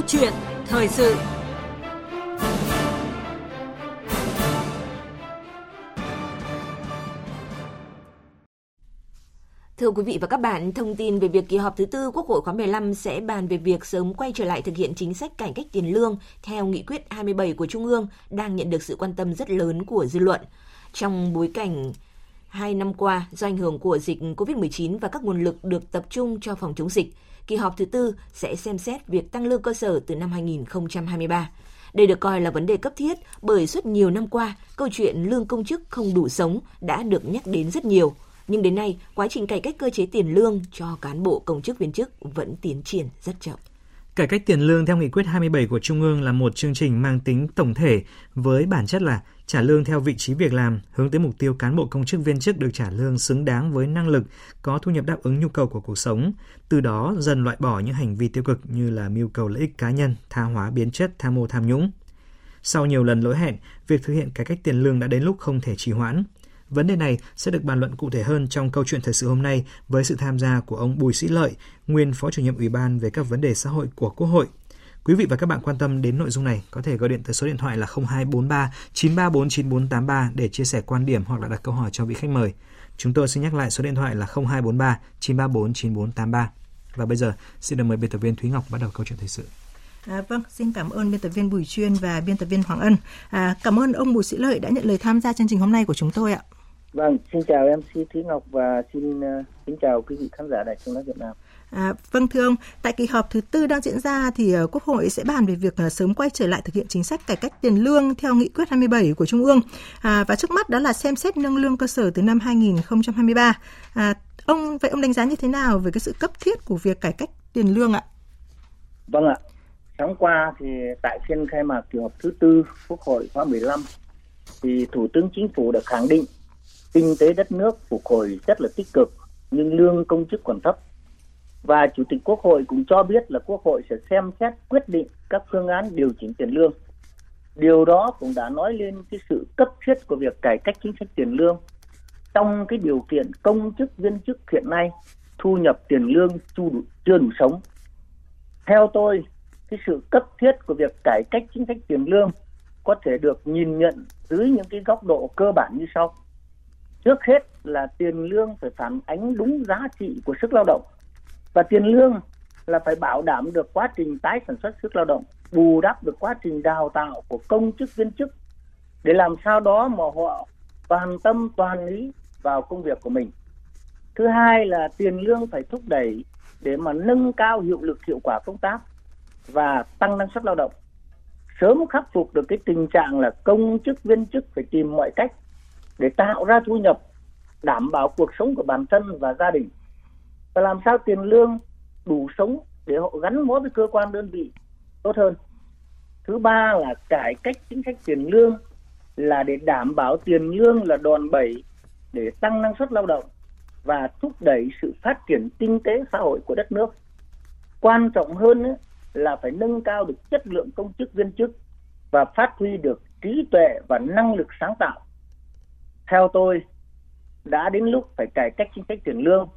Câu chuyện thời sự Thưa quý vị và các bạn, thông tin về việc kỳ họp thứ tư Quốc hội khóa 15 sẽ bàn về việc sớm quay trở lại thực hiện chính sách cải cách tiền lương theo nghị quyết 27 của Trung ương đang nhận được sự quan tâm rất lớn của dư luận. Trong bối cảnh hai năm qua do ảnh hưởng của dịch COVID-19 và các nguồn lực được tập trung cho phòng chống dịch, kỳ họp thứ tư sẽ xem xét việc tăng lương cơ sở từ năm 2023. Đây được coi là vấn đề cấp thiết bởi suốt nhiều năm qua, câu chuyện lương công chức không đủ sống đã được nhắc đến rất nhiều. Nhưng đến nay, quá trình cải cách cơ chế tiền lương cho cán bộ công chức viên chức vẫn tiến triển rất chậm. Cải cách tiền lương theo nghị quyết 27 của Trung ương là một chương trình mang tính tổng thể với bản chất là trả lương theo vị trí việc làm, hướng tới mục tiêu cán bộ công chức viên chức được trả lương xứng đáng với năng lực, có thu nhập đáp ứng nhu cầu của cuộc sống, từ đó dần loại bỏ những hành vi tiêu cực như là mưu cầu lợi ích cá nhân, tha hóa biến chất, tham mô tham nhũng. Sau nhiều lần lỗi hẹn, việc thực hiện cải cách tiền lương đã đến lúc không thể trì hoãn. Vấn đề này sẽ được bàn luận cụ thể hơn trong câu chuyện thời sự hôm nay với sự tham gia của ông Bùi Sĩ Lợi, nguyên Phó chủ nhiệm Ủy ban về các vấn đề xã hội của Quốc hội. Quý vị và các bạn quan tâm đến nội dung này có thể gọi điện tới số điện thoại là 0243 934 9483 để chia sẻ quan điểm hoặc là đặt câu hỏi cho vị khách mời. Chúng tôi xin nhắc lại số điện thoại là 0243 934 9483. Và bây giờ xin được mời biên tập viên Thúy Ngọc bắt đầu câu chuyện thời sự. À, vâng, xin cảm ơn biên tập viên Bùi Chuyên và biên tập viên Hoàng Ân. À, cảm ơn ông Bùi Sĩ Lợi đã nhận lời tham gia chương trình hôm nay của chúng tôi ạ. Vâng, xin chào MC Thúy Ngọc và xin uh, kính chào quý vị khán giả Đài Tiếng nói Việt Nam. À, vâng thưa ông, tại kỳ họp thứ tư đang diễn ra thì uh, Quốc hội sẽ bàn về việc uh, sớm quay trở lại thực hiện chính sách cải cách tiền lương theo nghị quyết 27 của Trung ương. À, và trước mắt đó là xem xét nâng lương cơ sở từ năm 2023. À, ông vậy ông đánh giá như thế nào về cái sự cấp thiết của việc cải cách tiền lương ạ? Vâng ạ. Sáng qua thì tại phiên khai mạc kỳ họp thứ tư Quốc hội khóa 15 thì Thủ tướng Chính phủ đã khẳng định kinh tế đất nước phục hồi rất là tích cực nhưng lương công chức còn thấp. Và chủ tịch quốc hội cũng cho biết là quốc hội sẽ xem xét quyết định các phương án điều chỉnh tiền lương. Điều đó cũng đã nói lên cái sự cấp thiết của việc cải cách chính sách tiền lương. Trong cái điều kiện công chức viên chức hiện nay thu nhập tiền lương chưa đủ, sống. Theo tôi cái sự cấp thiết của việc cải cách chính sách tiền lương có thể được nhìn nhận dưới những cái góc độ cơ bản như sau trước hết là tiền lương phải phản ánh đúng giá trị của sức lao động. Và tiền lương là phải bảo đảm được quá trình tái sản xuất sức lao động, bù đắp được quá trình đào tạo của công chức viên chức để làm sao đó mà họ toàn tâm, toàn ý vào công việc của mình. Thứ hai là tiền lương phải thúc đẩy để mà nâng cao hiệu lực, hiệu quả công tác và tăng năng suất lao động. Sớm khắc phục được cái tình trạng là công chức, viên chức phải tìm mọi cách để tạo ra thu nhập đảm bảo cuộc sống của bản thân và gia đình. Và làm sao tiền lương đủ sống để họ gắn bó với cơ quan đơn vị tốt hơn? Thứ ba là cải cách chính sách tiền lương là để đảm bảo tiền lương là đòn bẩy để tăng năng suất lao động và thúc đẩy sự phát triển kinh tế xã hội của đất nước. Quan trọng hơn ấy, là phải nâng cao được chất lượng công chức viên chức và phát huy được trí tuệ và năng lực sáng tạo theo tôi, đã đến lúc phải cải cách chính sách tiền lương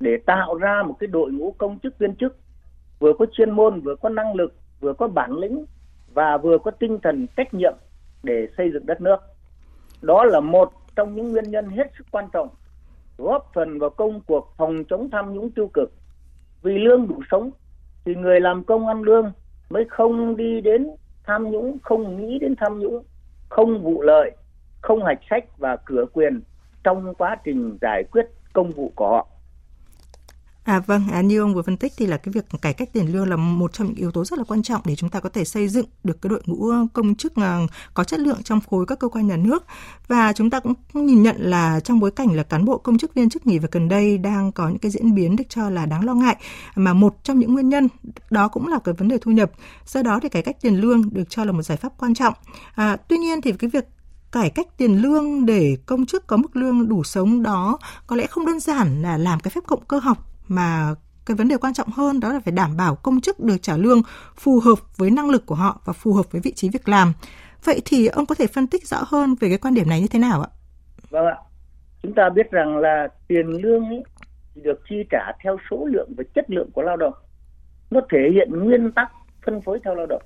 để tạo ra một cái đội ngũ công chức viên chức vừa có chuyên môn, vừa có năng lực, vừa có bản lĩnh và vừa có tinh thần trách nhiệm để xây dựng đất nước. Đó là một trong những nguyên nhân hết sức quan trọng góp phần vào công cuộc phòng chống tham nhũng tiêu cực. Vì lương đủ sống thì người làm công ăn lương mới không đi đến tham nhũng, không nghĩ đến tham nhũng, không vụ lợi không hạch sách và cửa quyền trong quá trình giải quyết công vụ của họ. À vâng, à, như ông vừa phân tích thì là cái việc cải cách tiền lương là một trong những yếu tố rất là quan trọng để chúng ta có thể xây dựng được cái đội ngũ công chức à, có chất lượng trong khối các cơ quan nhà nước. Và chúng ta cũng nhìn nhận là trong bối cảnh là cán bộ công chức viên chức nghỉ và gần đây đang có những cái diễn biến được cho là đáng lo ngại mà một trong những nguyên nhân đó cũng là cái vấn đề thu nhập. Do đó thì cải cách tiền lương được cho là một giải pháp quan trọng. À, tuy nhiên thì cái việc cải cách tiền lương để công chức có mức lương đủ sống đó có lẽ không đơn giản là làm cái phép cộng cơ học, mà cái vấn đề quan trọng hơn đó là phải đảm bảo công chức được trả lương phù hợp với năng lực của họ và phù hợp với vị trí việc làm. Vậy thì ông có thể phân tích rõ hơn về cái quan điểm này như thế nào ạ? Vâng ạ. Chúng ta biết rằng là tiền lương ấy được chi trả theo số lượng và chất lượng của lao động. Nó thể hiện nguyên tắc phân phối theo lao động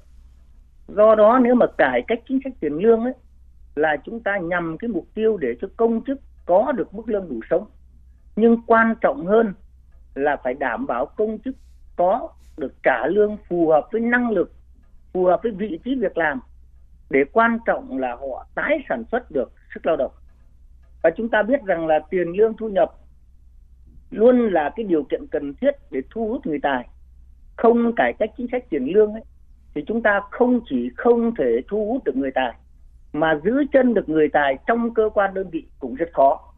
do đó nếu mà cải cách chính sách tiền lương ấy là chúng ta nhằm cái mục tiêu để cho công chức có được mức lương đủ sống. Nhưng quan trọng hơn là phải đảm bảo công chức có được trả lương phù hợp với năng lực phù hợp với vị trí việc làm để quan trọng là họ tái sản xuất được sức lao động. Và chúng ta biết rằng là tiền lương thu nhập luôn là cái điều kiện cần thiết để thu hút người tài. Không cải cách chính sách tiền lương ấy, thì chúng ta không chỉ không thể thu hút được người tài mà giữ chân được người tài trong cơ quan đơn vị cũng rất khó.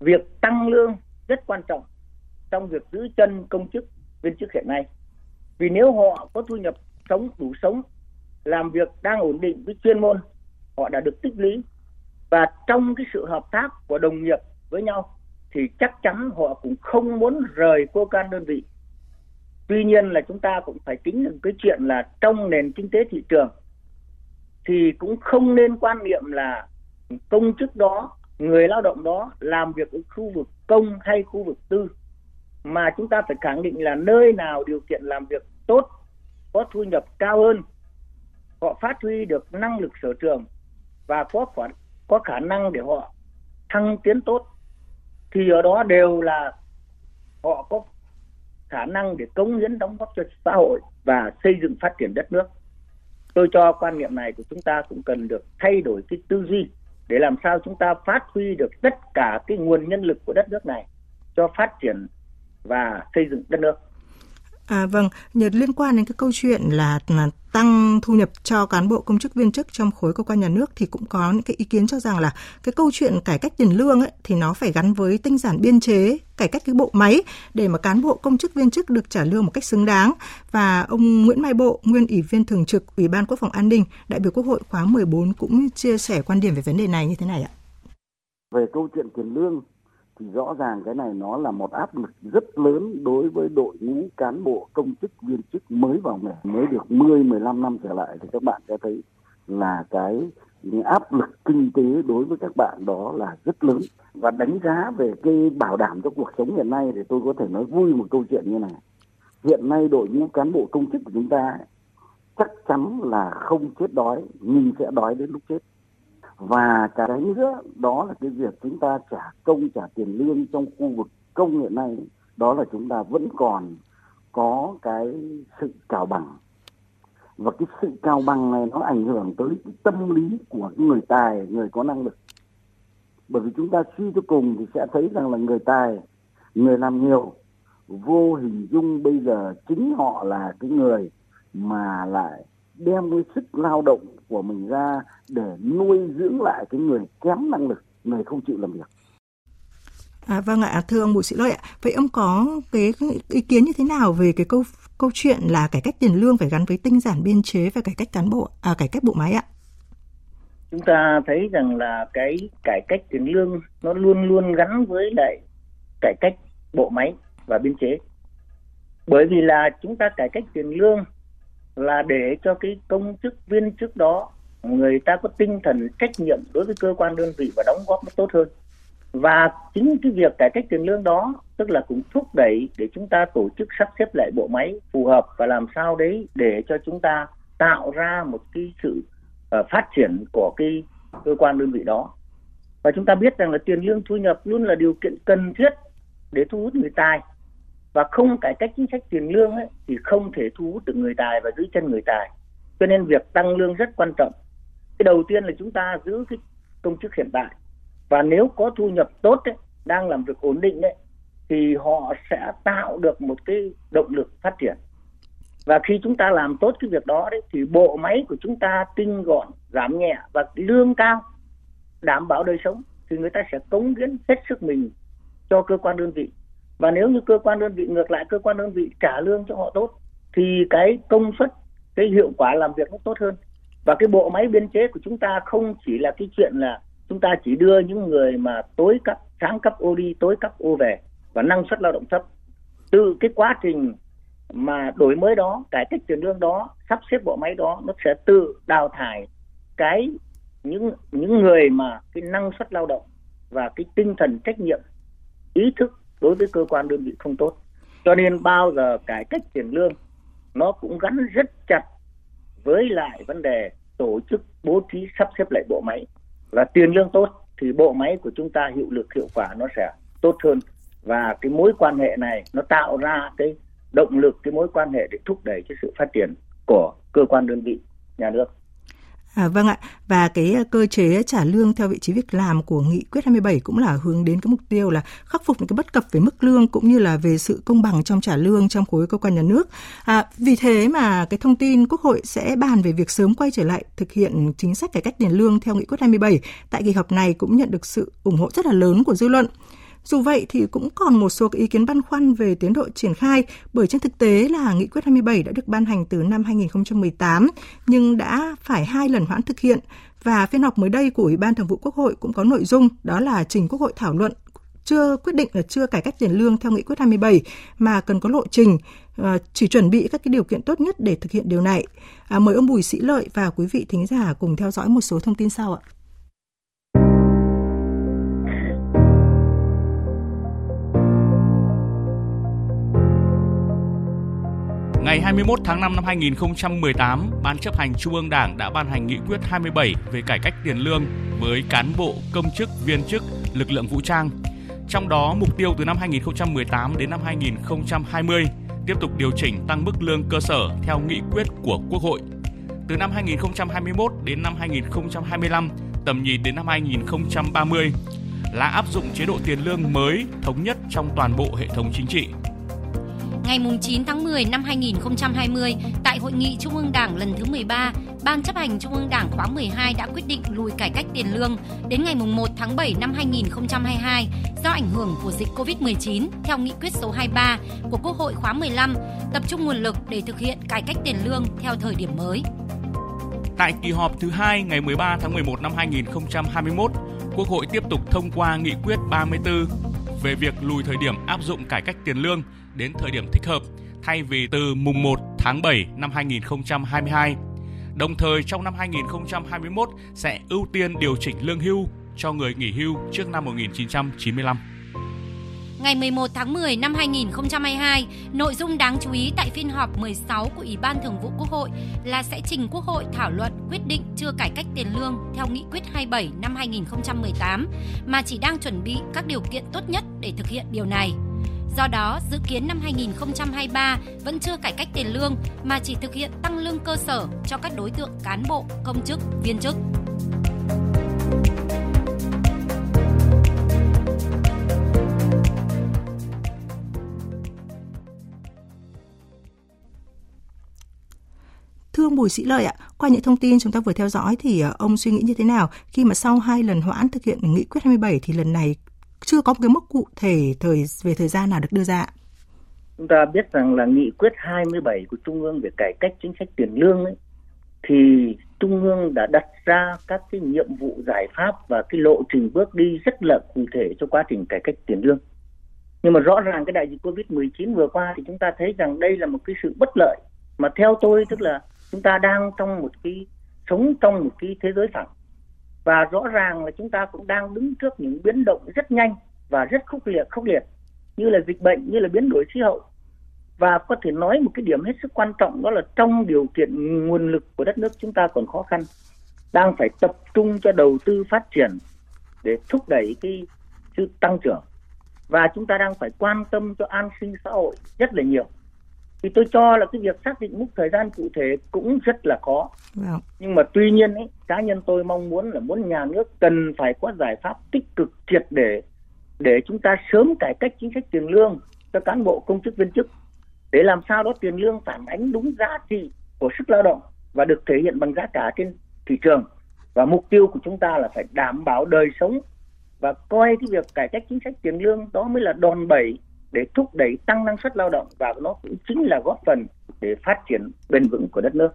Việc tăng lương rất quan trọng trong việc giữ chân công chức viên chức hiện nay. Vì nếu họ có thu nhập sống đủ sống, làm việc đang ổn định với chuyên môn, họ đã được tích lũy. Và trong cái sự hợp tác của đồng nghiệp với nhau thì chắc chắn họ cũng không muốn rời cơ quan đơn vị. Tuy nhiên là chúng ta cũng phải tính được cái chuyện là trong nền kinh tế thị trường thì cũng không nên quan niệm là công chức đó, người lao động đó làm việc ở khu vực công hay khu vực tư, mà chúng ta phải khẳng định là nơi nào điều kiện làm việc tốt, có thu nhập cao hơn, họ phát huy được năng lực sở trường và có khoản, có khả năng để họ thăng tiến tốt, thì ở đó đều là họ có khả năng để cống hiến đóng góp cho xã hội và xây dựng phát triển đất nước tôi cho quan niệm này của chúng ta cũng cần được thay đổi cái tư duy để làm sao chúng ta phát huy được tất cả cái nguồn nhân lực của đất nước này cho phát triển và xây dựng đất nước. À vâng, nhật liên quan đến cái câu chuyện là, là tăng thu nhập cho cán bộ công chức viên chức trong khối cơ quan nhà nước thì cũng có những cái ý kiến cho rằng là cái câu chuyện cải cách tiền lương ấy thì nó phải gắn với tinh giản biên chế, cải cách cái bộ máy để mà cán bộ công chức viên chức được trả lương một cách xứng đáng. Và ông Nguyễn Mai Bộ, nguyên ủy viên thường trực Ủy ban Quốc phòng An ninh, đại biểu Quốc hội khóa 14 cũng chia sẻ quan điểm về vấn đề này như thế này ạ. Về câu chuyện tiền lương thì rõ ràng cái này nó là một áp lực rất lớn đối với đội ngũ cán bộ, công chức, viên chức mới vào nghề. Mới được 10 15 năm trở lại thì các bạn sẽ thấy là cái áp lực kinh tế đối với các bạn đó là rất lớn. Và đánh giá về cái bảo đảm cho cuộc sống hiện nay thì tôi có thể nói vui một câu chuyện như này. Hiện nay đội ngũ cán bộ, công chức của chúng ta chắc chắn là không chết đói, nhưng sẽ đói đến lúc chết và cái nữa, đó là cái việc chúng ta trả công, trả tiền lương trong khu vực công hiện nay. Đó là chúng ta vẫn còn có cái sự cào bằng. Và cái sự cao bằng này nó ảnh hưởng tới cái tâm lý của người tài, người có năng lực. Bởi vì chúng ta suy cho cùng thì sẽ thấy rằng là người tài, người làm nhiều, vô hình dung bây giờ chính họ là cái người mà lại đem cái sức lao động của mình ra để nuôi dưỡng lại cái người kém năng lực, người không chịu làm việc. À, vâng ạ, thưa ông Bùi Sĩ Lợi ạ, vậy ông có cái ý kiến như thế nào về cái câu câu chuyện là cải cách tiền lương phải gắn với tinh giản biên chế và cải cách cán bộ, à, cải cách bộ máy ạ? Chúng ta thấy rằng là cái cải cách tiền lương nó luôn luôn gắn với lại cải cách bộ máy và biên chế. Bởi vì là chúng ta cải cách tiền lương là để cho cái công chức viên chức đó người ta có tinh thần trách nhiệm đối với cơ quan đơn vị và đóng góp nó tốt hơn. Và chính cái việc cải cách tiền lương đó tức là cũng thúc đẩy để chúng ta tổ chức sắp xếp lại bộ máy phù hợp và làm sao đấy để cho chúng ta tạo ra một cái sự uh, phát triển của cái cơ quan đơn vị đó. Và chúng ta biết rằng là tiền lương thu nhập luôn là điều kiện cần thiết để thu hút người tài và không cải cách chính sách tiền lương ấy, thì không thể thu hút được người tài và giữ chân người tài. Cho nên việc tăng lương rất quan trọng. Cái đầu tiên là chúng ta giữ cái công chức hiện tại. Và nếu có thu nhập tốt ấy, đang làm việc ổn định đấy thì họ sẽ tạo được một cái động lực phát triển. Và khi chúng ta làm tốt cái việc đó đấy thì bộ máy của chúng ta tinh gọn giảm nhẹ và lương cao đảm bảo đời sống thì người ta sẽ cống hiến hết sức mình cho cơ quan đơn vị và nếu như cơ quan đơn vị ngược lại, cơ quan đơn vị trả lương cho họ tốt, thì cái công suất, cái hiệu quả làm việc nó tốt hơn. Và cái bộ máy biên chế của chúng ta không chỉ là cái chuyện là chúng ta chỉ đưa những người mà tối cấp, sáng cấp ô đi, tối cấp ô về, và năng suất lao động thấp. Từ cái quá trình mà đổi mới đó, cải cách tiền lương đó, sắp xếp bộ máy đó, nó sẽ tự đào thải cái những những người mà cái năng suất lao động và cái tinh thần trách nhiệm, ý thức đối với cơ quan đơn vị không tốt. Cho nên bao giờ cải cách tiền lương nó cũng gắn rất chặt với lại vấn đề tổ chức bố trí sắp xếp lại bộ máy. Là tiền lương tốt thì bộ máy của chúng ta hiệu lực hiệu quả nó sẽ tốt hơn. Và cái mối quan hệ này nó tạo ra cái động lực, cái mối quan hệ để thúc đẩy cái sự phát triển của cơ quan đơn vị nhà nước. À, vâng ạ, và cái ờ, cơ chế trả lương theo vị trí việc làm của nghị quyết 27 cũng là hướng đến cái mục tiêu là khắc phục những cái bất cập về mức lương cũng như là về sự công bằng trong trả lương trong khối cơ quan nhà nước. À, vì thế mà cái thông tin Quốc hội sẽ bàn về việc sớm quay trở lại thực hiện chính sách cải cách tiền lương theo nghị quyết 27 tại kỳ họp này cũng nhận được sự ủng hộ rất là lớn của dư luận. Dù vậy thì cũng còn một số ý kiến băn khoăn về tiến độ triển khai bởi trên thực tế là nghị quyết 27 đã được ban hành từ năm 2018 nhưng đã phải hai lần hoãn thực hiện và phiên họp mới đây của Ủy ban Thường vụ Quốc hội cũng có nội dung đó là trình Quốc hội thảo luận chưa quyết định là chưa cải cách tiền lương theo nghị quyết 27 mà cần có lộ trình ờ, chỉ chuẩn bị các cái điều kiện tốt nhất để thực hiện điều này. À, mời ông Bùi Sĩ Lợi và quý vị thính giả cùng theo dõi một số thông tin sau ạ. Ngày 21 tháng 5 năm 2018, Ban chấp hành Trung ương Đảng đã ban hành nghị quyết 27 về cải cách tiền lương với cán bộ, công chức, viên chức, lực lượng vũ trang. Trong đó, mục tiêu từ năm 2018 đến năm 2020 tiếp tục điều chỉnh tăng mức lương cơ sở theo nghị quyết của Quốc hội. Từ năm 2021 đến năm 2025, tầm nhìn đến năm 2030 là áp dụng chế độ tiền lương mới thống nhất trong toàn bộ hệ thống chính trị Ngày 9 tháng 10 năm 2020, tại Hội nghị Trung ương Đảng lần thứ 13, Ban chấp hành Trung ương Đảng khóa 12 đã quyết định lùi cải cách tiền lương đến ngày 1 tháng 7 năm 2022 do ảnh hưởng của dịch COVID-19 theo nghị quyết số 23 của Quốc hội khóa 15, tập trung nguồn lực để thực hiện cải cách tiền lương theo thời điểm mới. Tại kỳ họp thứ hai ngày 13 tháng 11 năm 2021, Quốc hội tiếp tục thông qua nghị quyết 34 về việc lùi thời điểm áp dụng cải cách tiền lương đến thời điểm thích hợp thay vì từ mùng 1 tháng 7 năm 2022. Đồng thời trong năm 2021 sẽ ưu tiên điều chỉnh lương hưu cho người nghỉ hưu trước năm 1995. Ngày 11 tháng 10 năm 2022, nội dung đáng chú ý tại phiên họp 16 của Ủy ban Thường vụ Quốc hội là sẽ trình Quốc hội thảo luận quyết định chưa cải cách tiền lương theo nghị quyết 27 năm 2018 mà chỉ đang chuẩn bị các điều kiện tốt nhất để thực hiện điều này. Do đó, dự kiến năm 2023 vẫn chưa cải cách tiền lương mà chỉ thực hiện tăng lương cơ sở cho các đối tượng cán bộ, công chức, viên chức. Thưa ông Bùi Sĩ Lợi ạ, qua những thông tin chúng ta vừa theo dõi thì ờ, ông suy nghĩ như thế nào khi mà sau hai lần hoãn thực hiện nghị quyết 27 thì lần này chưa có một cái mức cụ thể thời về thời gian nào được đưa ra. Chúng ta biết rằng là nghị quyết 27 của Trung ương về cải cách chính sách tiền lương ấy, thì Trung ương đã đặt ra các cái nhiệm vụ giải pháp và cái lộ trình bước đi rất là cụ thể cho quá trình cải cách tiền lương. Nhưng mà rõ ràng cái đại dịch Covid-19 vừa qua thì chúng ta thấy rằng đây là một cái sự bất lợi mà theo tôi tức là chúng ta đang trong một cái sống trong một cái thế giới phẳng và rõ ràng là chúng ta cũng đang đứng trước những biến động rất nhanh và rất khốc liệt khốc liệt, như là dịch bệnh, như là biến đổi khí hậu. Và có thể nói một cái điểm hết sức quan trọng đó là trong điều kiện nguồn lực của đất nước chúng ta còn khó khăn, đang phải tập trung cho đầu tư phát triển để thúc đẩy cái sự tăng trưởng. Và chúng ta đang phải quan tâm cho an sinh xã hội rất là nhiều thì tôi cho là cái việc xác định mức thời gian cụ thể cũng rất là khó wow. Vâng. nhưng mà tuy nhiên ấy, cá nhân tôi mong muốn là muốn nhà nước cần phải có giải pháp tích cực triệt để để chúng ta sớm cải cách chính sách tiền lương cho cán bộ công chức viên chức để làm sao đó tiền lương phản ánh đúng giá trị của sức lao động và được thể hiện bằng giá cả trên thị trường và mục tiêu của chúng ta là phải đảm bảo đời sống và coi cái việc cải cách chính sách tiền lương đó mới là đòn bẩy để thúc đẩy tăng năng suất lao động và nó cũng chính là góp phần để phát triển bền vững của đất nước.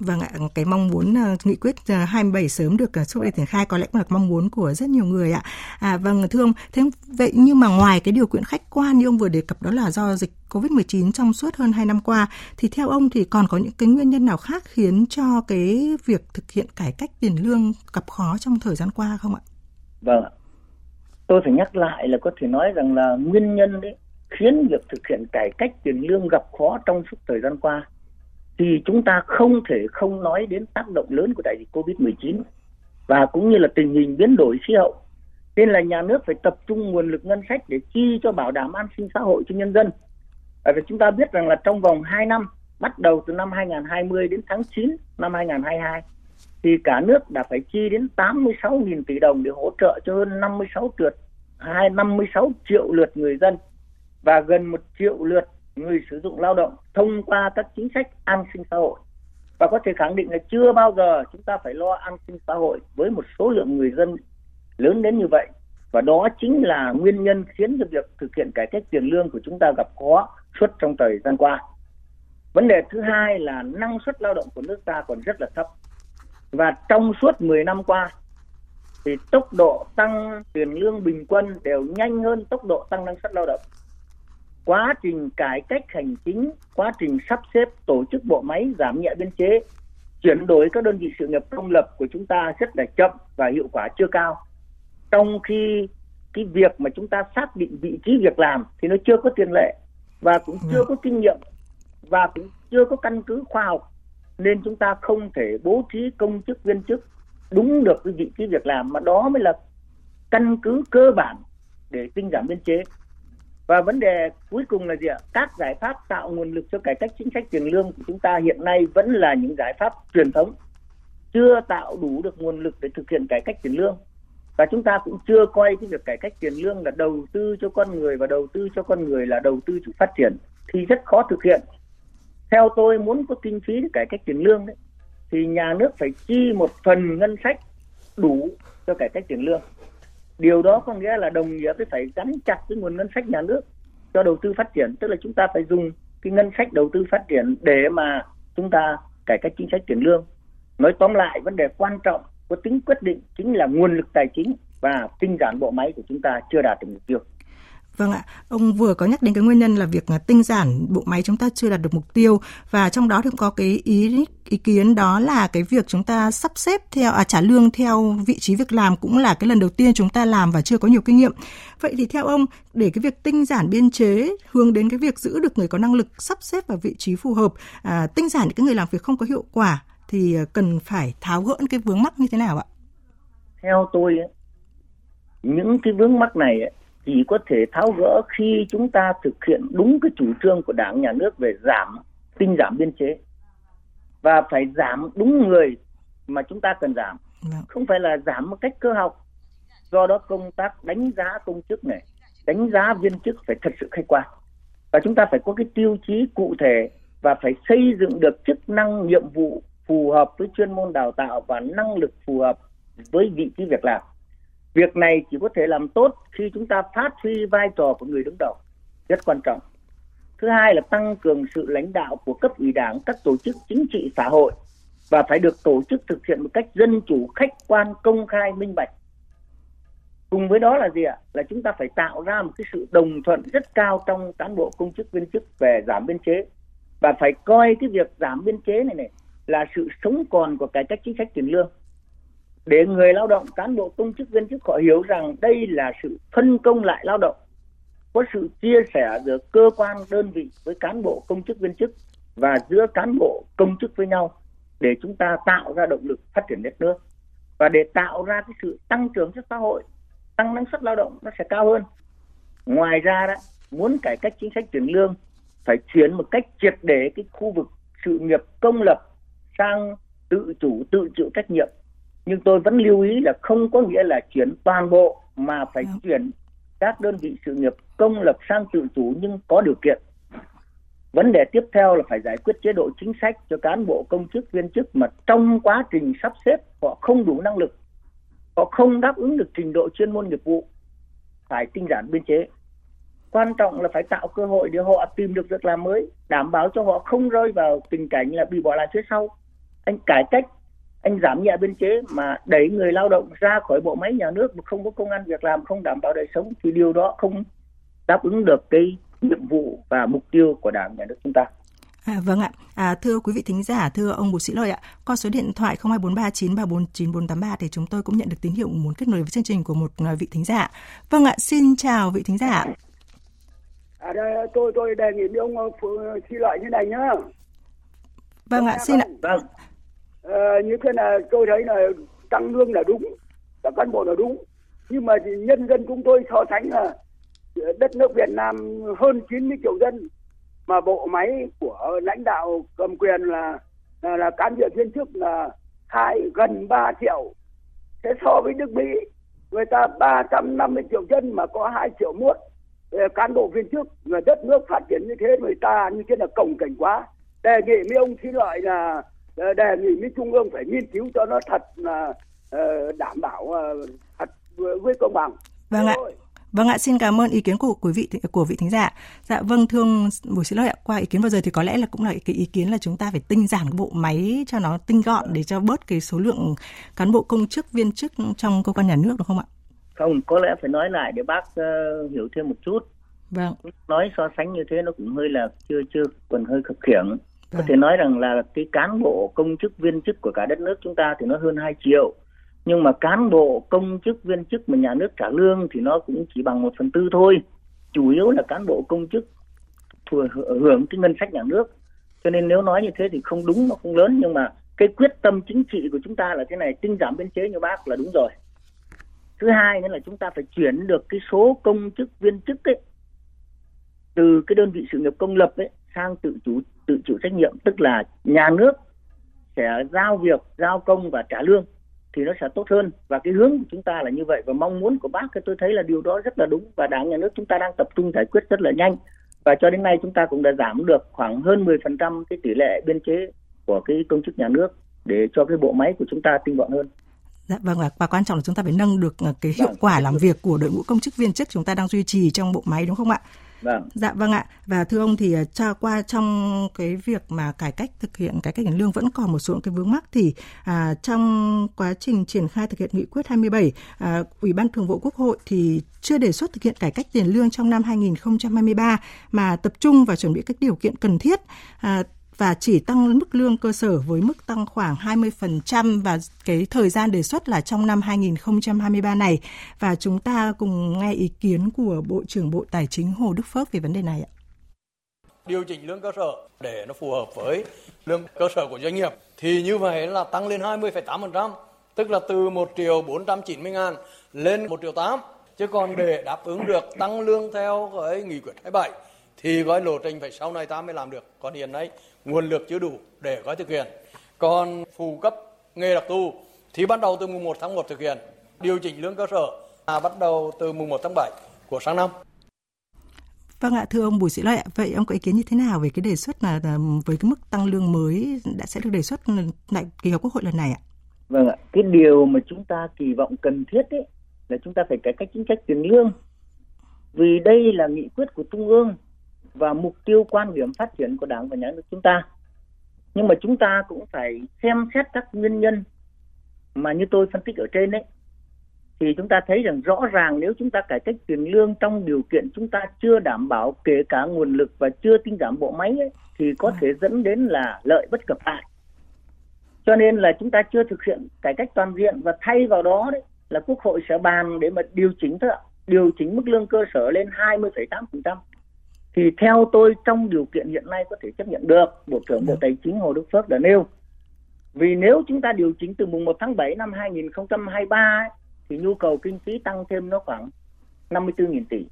Vâng ạ, cái mong muốn uh, nghị quyết uh, 27 sớm được uh, thúc đẩy triển khai có lẽ cũng là mong muốn của rất nhiều người ạ. À vâng thưa ông, thế vậy nhưng mà ngoài cái điều kiện khách quan như ông vừa đề cập đó là do dịch Covid-19 trong suốt hơn 2 năm qua thì theo ông thì còn có những cái nguyên nhân nào khác khiến cho cái việc thực hiện cải cách tiền lương gặp khó trong thời gian qua không ạ? Vâng ạ tôi phải nhắc lại là có thể nói rằng là nguyên nhân đấy khiến việc thực hiện cải cách tiền lương gặp khó trong suốt thời gian qua thì chúng ta không thể không nói đến tác động lớn của đại dịch Covid-19 và cũng như là tình hình biến đổi khí hậu. Nên là nhà nước phải tập trung nguồn lực ngân sách để chi cho bảo đảm an sinh xã hội cho nhân dân. Và chúng ta biết rằng là trong vòng 2 năm, bắt đầu từ năm 2020 đến tháng 9 năm 2022, thì cả nước đã phải chi đến 86.000 tỷ đồng để hỗ trợ cho hơn 56 triệu, 56 triệu lượt người dân và gần một triệu lượt người sử dụng lao động thông qua các chính sách an sinh xã hội và có thể khẳng định là chưa bao giờ chúng ta phải lo an sinh xã hội với một số lượng người dân lớn đến như vậy và đó chính là nguyên nhân khiến cho việc thực hiện cải cách tiền lương của chúng ta gặp khó suốt trong thời gian qua. Vấn đề thứ hai là năng suất lao động của nước ta còn rất là thấp. Và trong suốt 10 năm qua thì tốc độ tăng tiền lương bình quân đều nhanh hơn tốc độ tăng năng suất lao động quá trình cải cách hành chính, quá trình sắp xếp tổ chức bộ máy giảm nhẹ biên chế, chuyển đổi các đơn vị sự nghiệp công lập của chúng ta rất là chậm và hiệu quả chưa cao. Trong khi cái việc mà chúng ta xác định vị trí việc làm thì nó chưa có tiền lệ và cũng chưa ừ. có kinh nghiệm và cũng chưa có căn cứ khoa học nên chúng ta không thể bố trí công chức viên chức đúng được cái vị trí việc làm mà đó mới là căn cứ cơ bản để tinh giảm biên chế và vấn đề cuối cùng là gì ạ? Các giải pháp tạo nguồn lực cho cải cách chính sách tiền lương của chúng ta hiện nay vẫn là những giải pháp truyền thống, chưa tạo đủ được nguồn lực để thực hiện cải cách tiền lương. Và chúng ta cũng chưa coi cái việc cải cách tiền lương là đầu tư cho con người và đầu tư cho con người là đầu tư cho phát triển thì rất khó thực hiện. Theo tôi muốn có kinh phí để cải cách tiền lương đấy, thì nhà nước phải chi một phần ngân sách đủ cho cải cách tiền lương. Điều đó có nghĩa là đồng nghĩa với phải gắn chặt cái nguồn ngân sách nhà nước cho đầu tư phát triển. Tức là chúng ta phải dùng cái ngân sách đầu tư phát triển để mà chúng ta cải cách chính sách tiền lương. Nói tóm lại vấn đề quan trọng có tính quyết định chính là nguồn lực tài chính và tinh giản bộ máy của chúng ta chưa đạt được mục tiêu. Vâng ạ, ông vừa có nhắc đến cái nguyên nhân là việc à, tinh giản bộ máy chúng ta chưa đạt được mục tiêu và trong đó thì cũng có cái ý ý kiến đó là cái việc chúng ta sắp xếp theo à, trả lương theo vị trí việc làm cũng là cái lần đầu tiên chúng ta làm và chưa có nhiều kinh nghiệm. Vậy thì theo ông để cái việc tinh giản biên chế hướng đến cái việc giữ được người có năng lực sắp xếp vào vị trí phù hợp, à, tinh giản những cái người làm việc không có hiệu quả thì à, cần phải tháo gỡ cái vướng mắc như thế nào ạ? Theo tôi những cái vướng mắc này chỉ có thể tháo gỡ khi chúng ta thực hiện đúng cái chủ trương của đảng nhà nước về giảm tinh giảm biên chế. Và phải giảm đúng người mà chúng ta cần giảm. Vâng. không phải là giảm một cách cơ học. Do đó công tác đánh giá công chức này đánh giá viên chức phải thật sự khách quan. Và chúng ta phải có cái tiêu chí cụ thể và phải xây dựng được chức năng nhiệm vụ phù hợp với chuyên môn đào tạo và năng lực phù hợp với vị trí việc làm Việc này chỉ có thể làm tốt khi chúng ta phát huy vai trò của người đứng đầu, rất quan trọng. Thứ hai là tăng cường sự lãnh đạo của cấp ủy đảng, các tổ chức chính trị xã hội và phải được tổ chức thực hiện một cách dân chủ, khách quan, công khai, minh bạch. Cùng với đó là gì ạ? Là chúng ta phải tạo ra một cái sự đồng thuận rất cao trong cán bộ công chức viên chức về giảm biên chế và phải coi cái việc giảm biên chế này này là sự sống còn của cải cách chính sách tiền lương để người lao động, cán bộ, công chức, viên chức họ hiểu rằng đây là sự phân công lại lao động. Có sự chia sẻ giữa cơ quan, đơn vị với cán bộ, công chức, viên chức và giữa cán bộ, công chức với nhau để chúng ta tạo ra động lực phát triển đất nước. Và để tạo ra cái sự tăng trưởng cho xã hội, tăng năng suất lao động nó sẽ cao hơn. Ngoài ra đó, muốn cải cách chính sách tiền lương phải chuyển một cách triệt để cái khu vực sự nghiệp công lập sang tự chủ, tự chịu trách nhiệm nhưng tôi vẫn lưu ý là không có nghĩa là chuyển toàn bộ mà phải Đúng. Vâng. chuyển các đơn vị sự nghiệp công lập sang tự chủ nhưng có điều kiện vấn đề tiếp theo là phải giải quyết chế độ chính sách cho cán bộ công chức viên chức mà trong quá trình sắp xếp họ không đủ năng lực họ không đáp ứng được trình độ chuyên môn nghiệp vụ phải tinh giản biên chế quan trọng là phải tạo cơ hội để họ tìm được việc làm mới đảm bảo cho họ không rơi vào tình cảnh là bị bỏ lại phía sau anh cải cách anh giảm nhẹ biên chế mà đẩy người lao động ra khỏi bộ máy nhà nước mà không có công an việc làm không đảm bảo đời sống thì điều đó không đáp ứng được cái nhiệm vụ và mục tiêu của đảng nhà nước chúng ta. À, vâng ạ, à, thưa quý vị thính giả, thưa ông Bùi Sĩ Lợi ạ, qua số điện thoại 02439349483 thì chúng tôi cũng nhận được tín hiệu muốn kết nối với chương trình của một à, vị thính giả. Vâng ạ, xin chào vị thính giả. À, đây, tôi tôi đề nghị với ông xin lợi như này nhá. Vâng ạ, xin ạ. Vâng. À, như thế là tôi thấy là tăng lương là đúng, các cán bộ là đúng. Nhưng mà thì nhân dân chúng tôi so sánh là đất nước Việt Nam hơn 90 triệu dân mà bộ máy của lãnh đạo cầm quyền là là, là cán bộ viên chức là hai gần 3 triệu. Thế so với nước Mỹ người ta 350 triệu dân mà có 2 triệu muốt ờ, cán bộ viên chức người đất nước phát triển như thế người ta như thế là cồng cảnh quá đề nghị với ông xin lợi là đề nghị với trung ương phải nghiên cứu cho nó thật là ờ, đảm bảo ờ, thật với công bằng vâng ạ Vâng ạ, xin cảm ơn ý kiến của quý vị của vị thính giả. Dạ vâng thưa buổi xin lỗi ạ, qua ý kiến vừa rồi thì có lẽ là cũng là cái ý kiến là chúng ta phải tinh giản bộ máy cho nó tinh gọn để cho bớt cái số lượng cán bộ công chức viên chức trong cơ quan nhà nước được không ạ? Không, có lẽ phải nói lại để bác uh, hiểu thêm một chút. Vâng. Nói so sánh như thế nó cũng hơi là chưa chưa còn hơi khập khiễng. Vâng. Có thể nói rằng là cái cán bộ công chức viên chức của cả đất nước chúng ta thì nó hơn 2 triệu. Nhưng mà cán bộ công chức viên chức mà nhà nước trả lương thì nó cũng chỉ bằng một phần tư thôi. Chủ yếu là cán bộ công chức thừa hưởng cái ngân sách nhà nước. Cho nên nếu nói như thế thì không đúng nó không lớn. Nhưng mà cái quyết tâm chính trị của chúng ta là thế này tinh giảm biên chế như bác là đúng rồi. Thứ hai nữa là chúng ta phải chuyển được cái số công chức viên chức ấy từ cái đơn vị sự nghiệp công lập ấy sang tự chủ tự chịu trách nhiệm tức là nhà nước sẽ giao việc giao công và trả lương thì nó sẽ tốt hơn và cái hướng của chúng ta là như vậy và mong muốn của bác thì tôi thấy là điều đó rất là đúng và đảng nhà nước chúng ta đang tập trung giải quyết rất là nhanh và cho đến nay chúng ta cũng đã giảm được khoảng hơn 10% cái tỷ lệ biên chế của cái công chức nhà nước để cho cái bộ máy của chúng ta tinh gọn hơn. Dạ vâng và quan trọng là chúng ta phải nâng được ờ, cái hiệu vâng. quả làm việc của đội ngũ công chức viên chức chúng ta đang duy trì trong bộ máy đúng không ạ? Vâng. Dạ vâng ạ. Và thưa ông thì ờ, cho qua trong cái việc mà cải cách thực hiện cải cách tiền lương vẫn còn một số cái vướng mắc thì à, trong quá trình triển khai thực hiện nghị quyết 27, à, Ủy ban Thường vụ Quốc hội thì chưa đề xuất thực hiện cải cách tiền lương trong năm 2023 mà tập trung vào chuẩn bị các điều kiện cần thiết. À, và chỉ tăng mức lương cơ sở với mức tăng khoảng 20% và cái thời gian đề xuất là trong năm 2023 này. Và chúng ta cùng nghe ý kiến của Bộ trưởng Bộ Tài chính Hồ Đức Phước về vấn đề này ạ. Điều chỉnh lương cơ sở để nó phù hợp với lương cơ sở của doanh nghiệp thì như vậy là tăng lên 20,8%, tức là từ 1 triệu 490 ngàn lên 1 triệu 8. Chứ còn để đáp ứng được tăng lương theo cái nghị quyết 27 thì gói lộ trình phải sau này ta mới làm được. Còn hiện nay nguồn lực chưa đủ để có thực hiện. Còn phụ cấp nghề đặc thù thì bắt đầu từ mùng 1 tháng 1 thực hiện. Điều chỉnh lương cơ sở à, bắt đầu từ mùng 1 tháng 7 của sang năm. Vâng ạ, thưa ông Bùi Sĩ Lợi ạ, vậy ông có ý kiến như thế nào về cái đề xuất là với cái mức tăng lương mới đã sẽ được đề xuất tại kỳ họp Quốc hội lần này ạ? Vâng ạ, cái điều mà chúng ta kỳ vọng cần thiết ấy là chúng ta phải cải cách chính sách tiền lương. Vì đây là nghị quyết của Trung ương và mục tiêu quan điểm phát triển của đảng và nhà nước chúng ta. Nhưng mà chúng ta cũng phải xem xét các nguyên nhân mà như tôi phân tích ở trên đấy. Thì chúng ta thấy rằng rõ ràng nếu chúng ta cải cách tiền lương trong điều kiện chúng ta chưa đảm bảo kể cả nguồn lực và chưa tinh giảm bộ máy ấy, thì có thể dẫn đến là lợi bất cập hại cho nên là chúng ta chưa thực hiện cải cách toàn diện và thay vào đó đấy là quốc hội sẽ bàn để mà điều chỉnh thôi ạ. Điều chỉnh mức lương cơ sở lên 20,8% thì theo tôi trong điều kiện hiện nay có thể chấp nhận được bộ trưởng bộ tài chính hồ đức phước đã nêu. Vì nếu chúng ta điều chỉnh từ mùng 1 tháng 7 năm 2023 ấy, thì nhu cầu kinh phí tăng thêm nó khoảng 54.000 tỷ.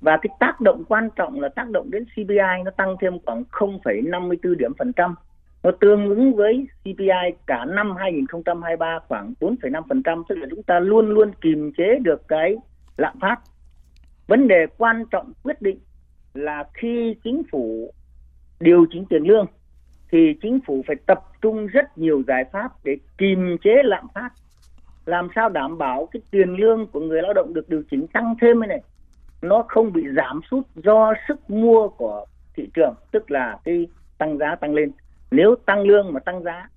Và cái tác động quan trọng là tác động đến CPI nó tăng thêm khoảng 0,54 điểm phần trăm. Nó tương ứng với CPI cả năm 2023 khoảng 4,5% tức là chúng ta luôn luôn kiềm chế được cái lạm phát. Vấn đề quan trọng quyết định là khi chính phủ điều chỉnh tiền lương, thì chính phủ phải tập trung rất nhiều giải pháp để kiềm chế lạm phát, làm sao đảm bảo cái tiền lương của người lao động được điều chỉnh tăng thêm này, nó không bị giảm sút do sức mua của thị trường, tức là cái tăng giá tăng lên. Nếu tăng lương mà tăng giá,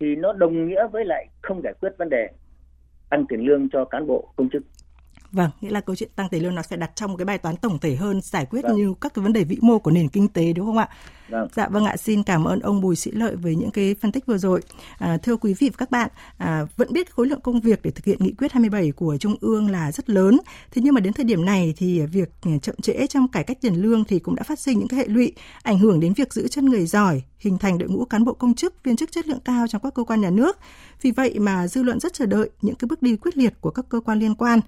thì nó đồng nghĩa với lại không giải quyết vấn đề tăng tiền lương cho cán bộ công chức. Vâng, nghĩa là câu chuyện tăng tiền lương nó sẽ đặt trong một cái bài toán tổng thể hơn giải quyết vâng. như các cái vấn đề vĩ mô của nền kinh tế đúng không ạ? Vâng. Dạ vâng ạ, xin cảm ơn ông Bùi Sĩ Lợi với những cái phân tích vừa rồi. À, thưa quý vị và các bạn, à, vẫn biết khối lượng công việc để thực hiện nghị quyết 27 của Trung ương là rất lớn. Thế nhưng mà đến thời điểm này thì việc chậm trễ trong cải cách tiền lương thì cũng đã phát sinh những cái hệ lụy ảnh hưởng đến việc giữ chân người giỏi, hình thành đội ngũ cán bộ công chức, viên chức chất lượng cao trong các cơ quan nhà nước. Vì vậy mà dư luận rất chờ đợi những cái bước đi quyết liệt của các cơ quan liên quan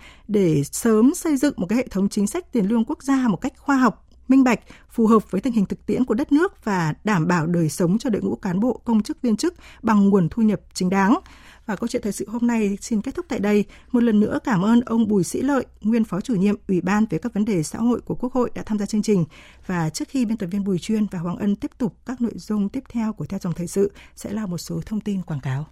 để sớm xây dựng một cái hệ thống chính sách tiền lương quốc gia một cách khoa học, minh bạch, phù hợp với tình hình thực tiễn của đất nước và đảm bảo đời sống cho đội ngũ cán bộ, công chức, viên chức bằng nguồn thu nhập chính đáng. Và câu chuyện thời sự hôm nay xin kết thúc tại đây. Một lần nữa cảm ơn ông Bùi Sĩ Lợi, nguyên phó chủ nhiệm Ủy ban về các vấn đề xã hội của Quốc hội đã tham gia chương trình. Và trước khi biên tập viên Bùi Chuyên và Hoàng Ân tiếp tục các nội dung tiếp theo của theo dòng thời sự sẽ là một số thông tin quảng cáo.